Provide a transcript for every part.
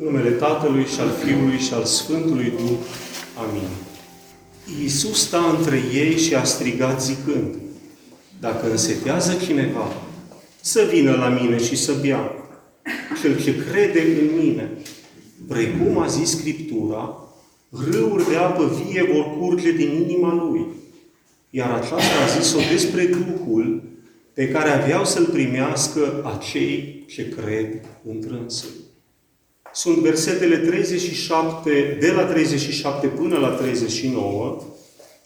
În numele Tatălui și al Fiului și al Sfântului Duh. Amin. Iisus sta între ei și a strigat zicând, Dacă însetează cineva, să vină la mine și să bea. Cel ce crede în mine, precum a zis Scriptura, râuri de apă vie vor curge din inima lui. Iar aceasta a zis-o despre Duhul pe care aveau să-l primească acei ce cred în trânsul. Sunt versetele 37, de la 37 până la 39,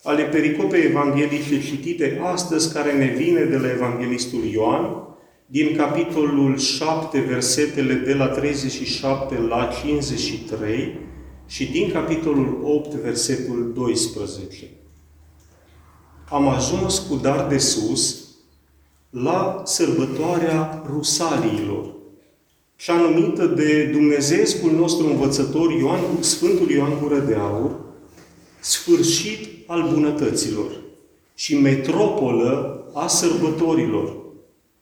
ale pericopei evanghelice citite astăzi, care ne vine de la Evanghelistul Ioan, din capitolul 7, versetele de la 37 la 53 și din capitolul 8, versetul 12. Am ajuns cu dar de sus la sărbătoarea Rusaliilor, cea numită de Dumnezeescul nostru învățător Ioan, Sfântul Ioan Gură de Aur, sfârșit al bunătăților și metropolă a sărbătorilor,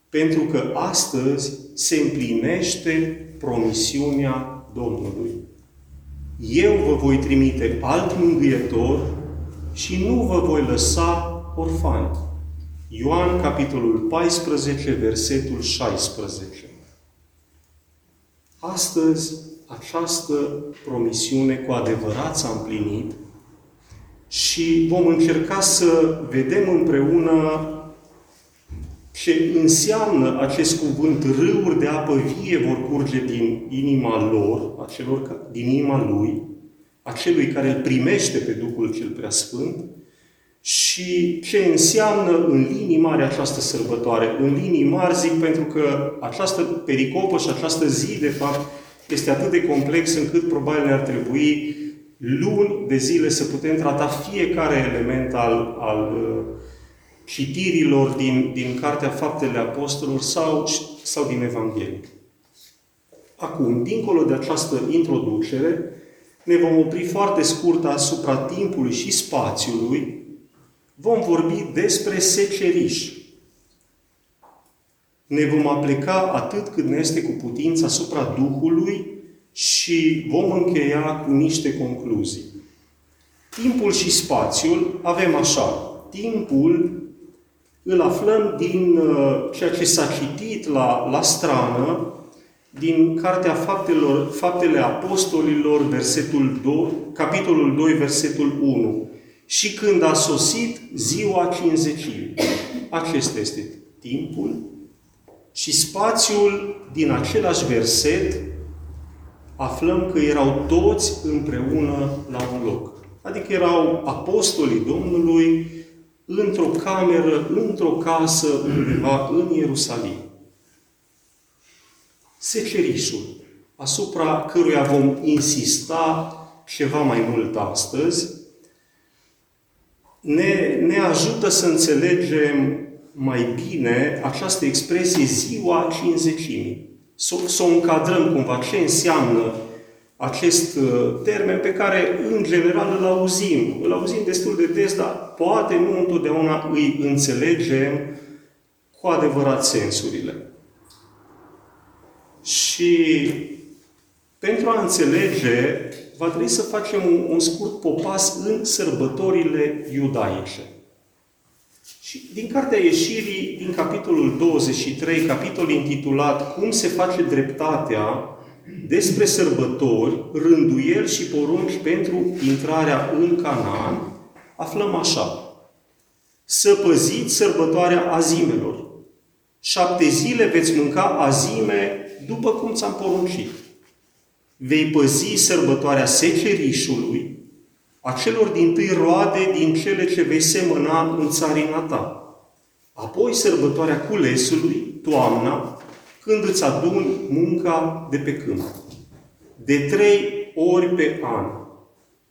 pentru că astăzi se împlinește promisiunea Domnului. Eu vă voi trimite alt mângâietor și nu vă voi lăsa orfani. Ioan, capitolul 14, versetul 16. Astăzi, această promisiune cu adevărat s-a împlinit și vom încerca să vedem împreună ce înseamnă acest cuvânt, râuri de apă vie vor curge din inima lor, acelor, din inima lui, acelui care îl primește pe Duhul cel Preasfânt, și ce înseamnă în linii mari această sărbătoare. În linii mari zic pentru că această pericopă și această zi, de fapt, este atât de complexă încât probabil ne-ar trebui luni de zile să putem trata fiecare element al, al uh, citirilor din, din Cartea Faptele Apostolilor sau, sau din Evanghelie. Acum, dincolo de această introducere, ne vom opri foarte scurt asupra timpului și spațiului vom vorbi despre seceriș. Ne vom aplica atât cât ne este cu putință asupra Duhului și vom încheia cu niște concluzii. Timpul și spațiul avem așa. Timpul îl aflăm din uh, ceea ce s-a citit la, la strană, din Cartea Faptelor, Faptele Apostolilor, versetul 2, capitolul 2, versetul 1 și când a sosit ziua cinzecii. Acesta este timpul și spațiul din același verset aflăm că erau toți împreună la un loc. Adică erau apostolii Domnului într-o cameră, într-o casă undeva în Ierusalim. Secerișul, asupra căruia vom insista ceva mai mult astăzi, ne, ne ajută să înțelegem mai bine această expresie ziua cinzecimii. Să, să o încadrăm cumva ce înseamnă acest uh, termen pe care în general îl auzim. Îl auzim destul de des, dar poate nu întotdeauna îi înțelegem cu adevărat sensurile. Și pentru a înțelege va trebui să facem un, un scurt popas în sărbătorile iudaice. Și din Cartea Ieșirii, din capitolul 23, capitol intitulat Cum se face dreptatea, despre sărbători, rânduieli și porunci pentru intrarea în Canaan, aflăm așa. Să păziți sărbătoarea azimelor. Șapte zile veți mânca azime după cum ți-am poruncit vei păzi sărbătoarea secerișului, a celor din tâi roade din cele ce vei semăna în țarina ta. Apoi sărbătoarea culesului, toamna, când îți aduni munca de pe câmp. De trei ori pe an,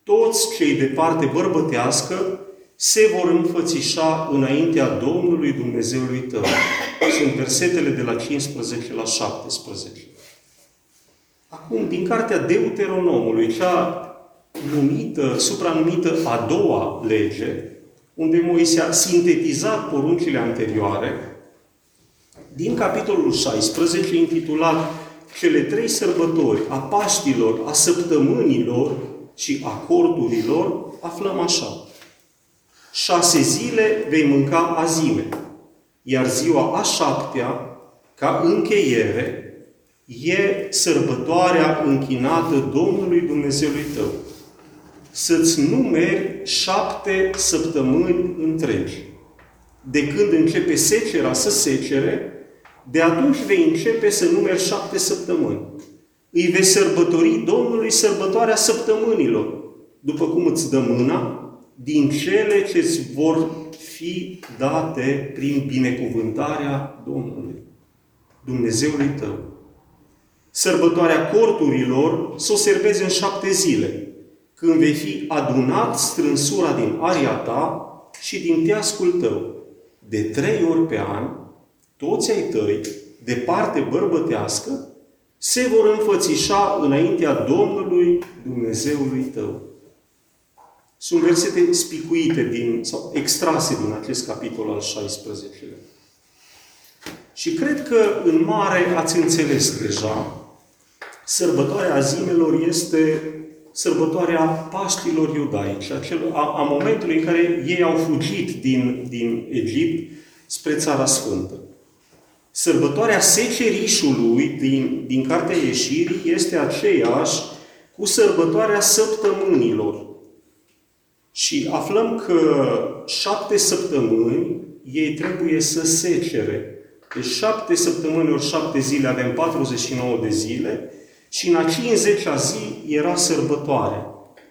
toți cei de parte bărbătească se vor înfățișa înaintea Domnului Dumnezeului tău. Sunt versetele de la 15 la 17. Acum, din cartea Deuteronomului, cea numită, supranumită a doua lege, unde Moise a sintetizat poruncile anterioare, din capitolul 16, intitulat cele trei sărbători, a Paștilor, a săptămânilor și a corturilor, aflăm așa. Șase zile vei mânca azime, iar ziua a șaptea, ca încheiere, e sărbătoarea închinată Domnului Dumnezeului tău. Să-ți numeri șapte săptămâni întregi. De când începe secera să secere, de atunci vei începe să numeri șapte săptămâni. Îi vei sărbători Domnului sărbătoarea săptămânilor, după cum îți dă mâna, din cele ce îți vor fi date prin binecuvântarea Domnului, Dumnezeului tău. Sărbătoarea corturilor să o servezi în șapte zile, când vei fi adunat strânsura din aria ta și din teascul tău. De trei ori pe an, toți ai tăi, de parte bărbătească, se vor înfățișa înaintea Domnului Dumnezeului tău. Sunt versete spicuite din, sau extrase din acest capitol al 16-lea. Și cred că în mare ați înțeles deja, sărbătoarea zimelor este sărbătoarea Paștilor iudaici, acel, a, a momentului în care ei au fugit din, din Egipt spre Țara Sfântă. Sărbătoarea secerișului din, din Cartea Ieșirii este aceeași cu sărbătoarea săptămânilor. Și aflăm că șapte săptămâni ei trebuie să secere. Deci șapte săptămâni ori șapte zile avem 49 de zile și în a 50-a zi era sărbătoare.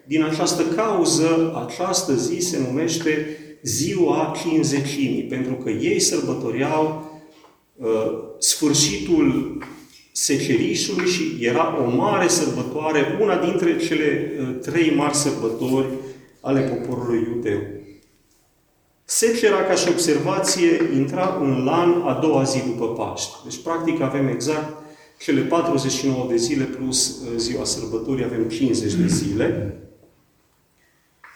Din această cauză, această zi se numește ziua cinzecimii, pentru că ei sărbătoreau uh, sfârșitul secerișului și era o mare sărbătoare, una dintre cele uh, trei mari sărbători ale poporului iudeu. Secera, ca și observație, intra în lan a doua zi după Paște. Deci, practic, avem exact cele 49 de zile plus uh, ziua sărbătorii, avem 50 de zile.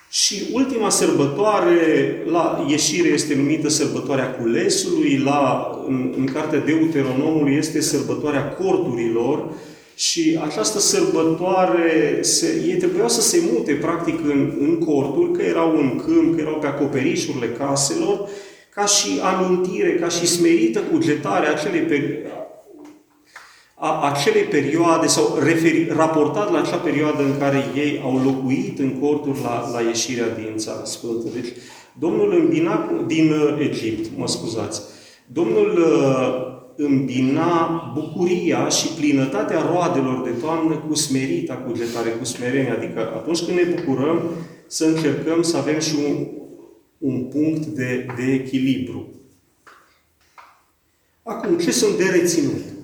Și ultima sărbătoare la ieșire este numită sărbătoarea culesului, la, în, în cartea Deuteronomului este sărbătoarea corturilor, și această sărbătoare, se, ei trebuiau să se mute practic în, în cortul, că erau în câmp, că erau pe acoperișurile caselor, ca și amintire, ca și smerită cugetare acelei, peri- a acelei perioade sau referi, raportat la acea perioadă în care ei au locuit în corturi la, la ieșirea din Țara Sfântă. Deci, Domnul îmbina, din uh, Egipt, mă scuzați, Domnul uh, îmbina bucuria și plinătatea roadelor de toamnă cu smerita cugetare, cu smerenie. Adică atunci când ne bucurăm, să încercăm să avem și un, un punct de, de echilibru. Acum, ce sunt de reținut?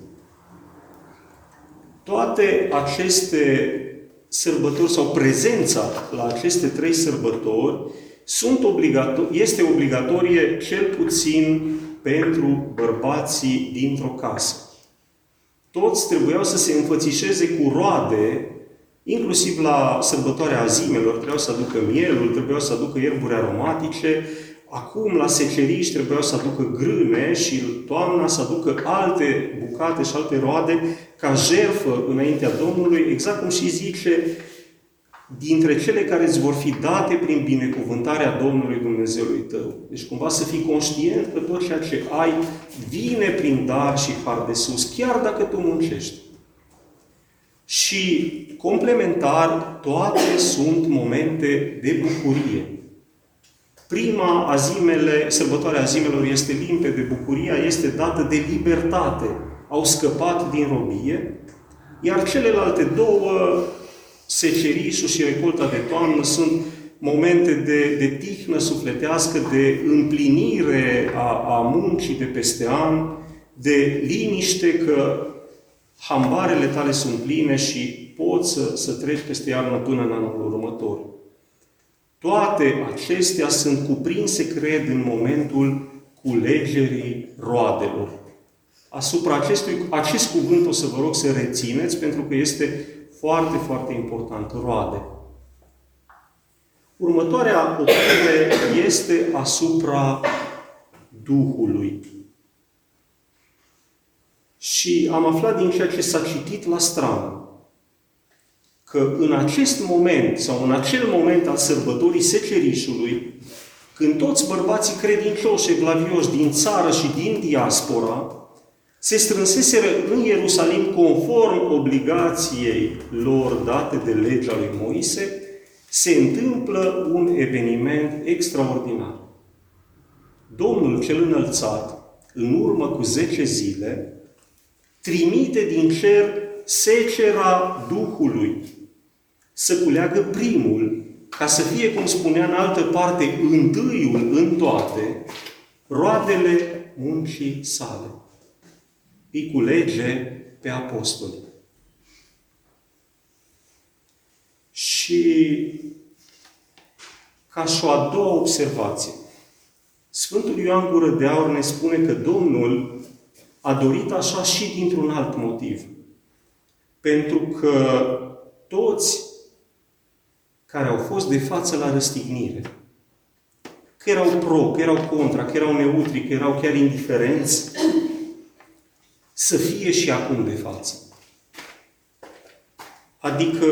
Toate aceste sărbători sau prezența la aceste trei sărbători sunt obligato- este obligatorie cel puțin pentru bărbații dintr-o casă. Toți trebuiau să se înfățișeze cu roade, inclusiv la sărbătoarea azimelor, trebuiau să aducă mielul, trebuiau să aducă ierburi aromatice, acum la seceriș trebuiau să aducă grâne și toamna să aducă alte bucate și alte roade ca jerfă înaintea Domnului, exact cum și zice dintre cele care îți vor fi date prin binecuvântarea Domnului Dumnezeului tău. Deci cumva să fii conștient că tot ceea ce ai vine prin dar și har de sus, chiar dacă tu muncești. Și complementar, toate sunt momente de bucurie. Prima azimele, sărbătoarea azimelor este limpede, bucuria este dată de libertate. Au scăpat din robie, iar celelalte două secerișul și recolta de toamnă sunt momente de, de tihnă sufletească, de împlinire a, a muncii de peste an, de liniște că hambarele tale sunt pline și poți să, să treci peste iarnă până în anul următor. Toate acestea sunt cuprinse, cred, în momentul culegerii roadelor. Asupra acestui, acest cuvânt o să vă rog să rețineți, pentru că este foarte, foarte important, roade. Următoarea oprire este asupra Duhului. Și am aflat din ceea ce s-a citit la strană că în acest moment sau în acel moment al sărbătorii secerișului, când toți bărbații credincioși evlavioși din țară și din diaspora se strânseseră în Ierusalim conform obligației lor date de legea lui Moise, se întâmplă un eveniment extraordinar. Domnul cel înălțat, în urmă cu 10 zile, trimite din cer secera Duhului să culeagă primul, ca să fie, cum spunea în altă parte, întâiul în toate, roadele muncii sale. Îi culege pe apostoli. Și ca și o a doua observație, Sfântul Ioan Gură de Aur ne spune că Domnul a dorit așa și dintr-un alt motiv. Pentru că toți care au fost de față la răstignire, că erau pro, că erau contra, că erau neutri, că erau chiar indiferenți, să fie și acum de față. Adică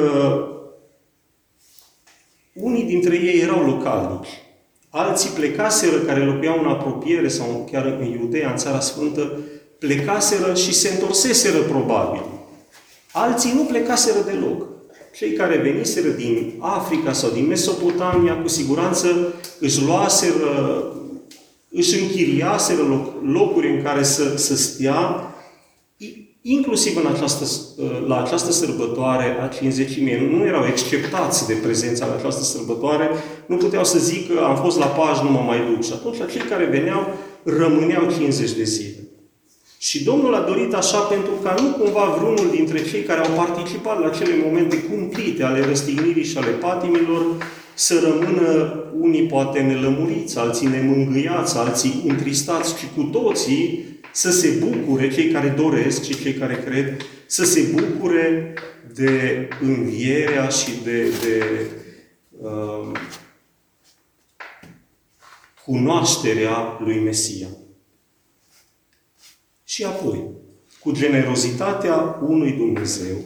unii dintre ei erau localnici, alții plecaseră care locuiau în apropiere sau chiar în Iudeea, în Țara Sfântă, plecaseră și se întorseseră probabil. Alții nu plecaseră deloc. Cei care veniseră din Africa sau din Mesopotamia, cu siguranță își luaseră, își închiriaseră loc, locuri în care să, să stea, inclusiv în această, la această sărbătoare a 50 mii. Nu erau exceptați de prezența la această sărbătoare, nu puteau să zică am fost la paj, nu mă mai duc. Și atunci cei care veneau rămâneau 50 de zile. Și Domnul a dorit așa pentru ca nu cumva vreunul dintre cei care au participat la cele momente cumplite ale răstignirii și ale patimilor să rămână unii poate nelămuriți, alții nemângâiați, alții întristați, ci cu toții să se bucure, cei care doresc și cei care cred, să se bucure de învierea și de, de uh, cunoașterea lui Mesia. Și apoi, cu generozitatea unui Dumnezeu,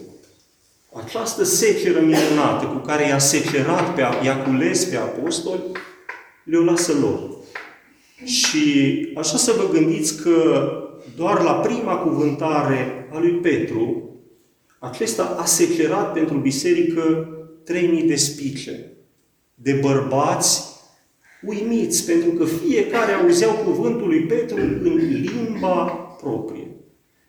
această seceră minunată cu care i-a secerat, pe, i-a cules pe apostoli, le-o lasă lor. Și așa să vă gândiți că doar la prima cuvântare a lui Petru, acesta a secerat pentru biserică 3000 de spice, de bărbați uimiți, pentru că fiecare auzeau cuvântul lui Petru în limba proprie.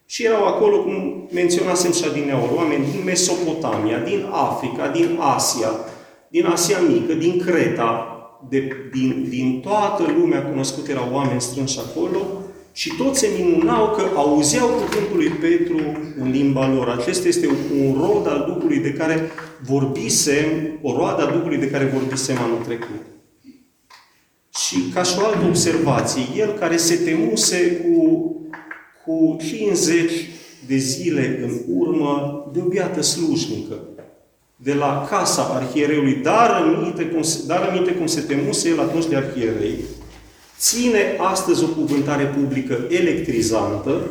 Și erau acolo, cum menționasem și adineauri, oameni din Mesopotamia, din Africa, din Asia, din Asia Mică, din Creta, de, din, din toată lumea cunoscută erau oameni strânși acolo și toți se minunau că auzeau cuvântul lui Petru în limba lor. Acesta este un rod al Duhului de care vorbisem, o roadă a Duhului de care vorbisem anul trecut. Și ca și o altă observație, el care se temuse cu cu 50 de zile în urmă de o biată slujnică de la casa arhiereului, dar aminte cum, dar aminte cum se temuse el atunci de arhierei, ține astăzi o cuvântare publică electrizantă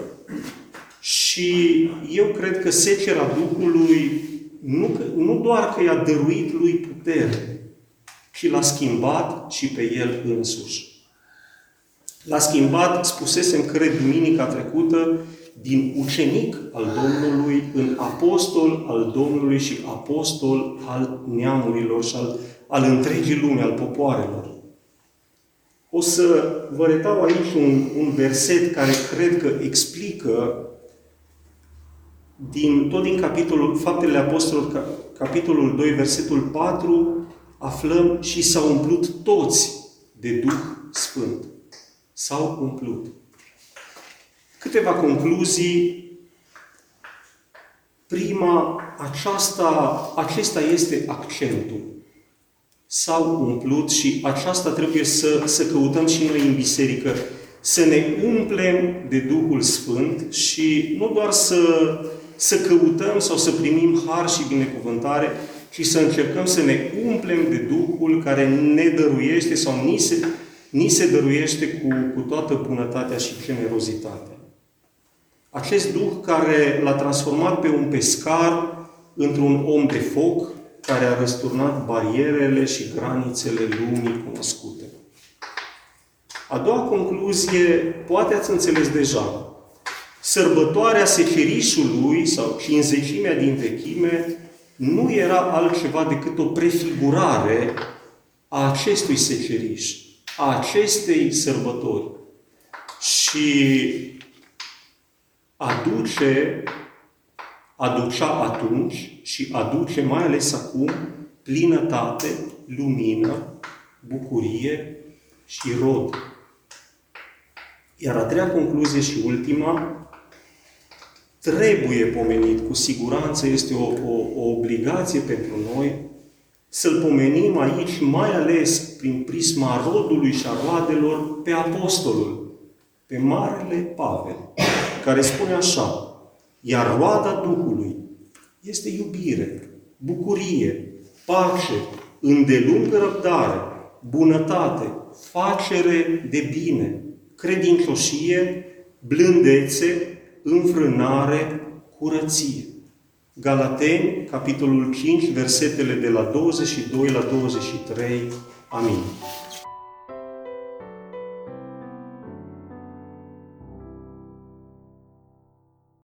și eu cred că secera Duhului nu, nu doar că i-a dăruit lui putere, ci l-a schimbat și pe el însuși. L-a schimbat, spusesem, cred, duminica trecută, din ucenic al Domnului în apostol al Domnului și apostol al neamurilor și al, al întregii lume, al popoarelor. O să vă retau aici un, un verset care cred că explică din, tot din capitolul Faptele Apostolilor, capitolul 2, versetul 4, aflăm și s-au umplut toți de Duh Sfânt s-au umplut. Câteva concluzii. Prima, aceasta, acesta este accentul. S-au umplut și aceasta trebuie să, să căutăm și noi în biserică. Să ne umplem de Duhul Sfânt și nu doar să, să căutăm sau să primim har și binecuvântare, ci să încercăm să ne umplem de Duhul care ne dăruiește sau ni se, ni se dăruiește cu, cu toată bunătatea și generozitatea. Acest Duh care l-a transformat pe un pescar într-un om de foc, care a răsturnat barierele și granițele lumii cunoscute. A doua concluzie, poate ați înțeles deja. Sărbătoarea secerișului sau cinzecimea din vechime nu era altceva decât o prefigurare a acestui seceriș, a acestei sărbători. Și aduce, aducea atunci și aduce mai ales acum plinătate, lumină, bucurie și rod. Iar a treia concluzie și ultima, trebuie pomenit, cu siguranță este o, o, o obligație pentru noi să-L pomenim aici, mai ales prin prisma rodului și a roadelor, pe Apostolul, pe Marele Pavel, care spune așa, iar roada Duhului este iubire, bucurie, pace, îndelungă răbdare, bunătate, facere de bine, credincioșie, blândețe, înfrânare, curăție. Galateni, capitolul 5, versetele de la 22 la 23. Amin.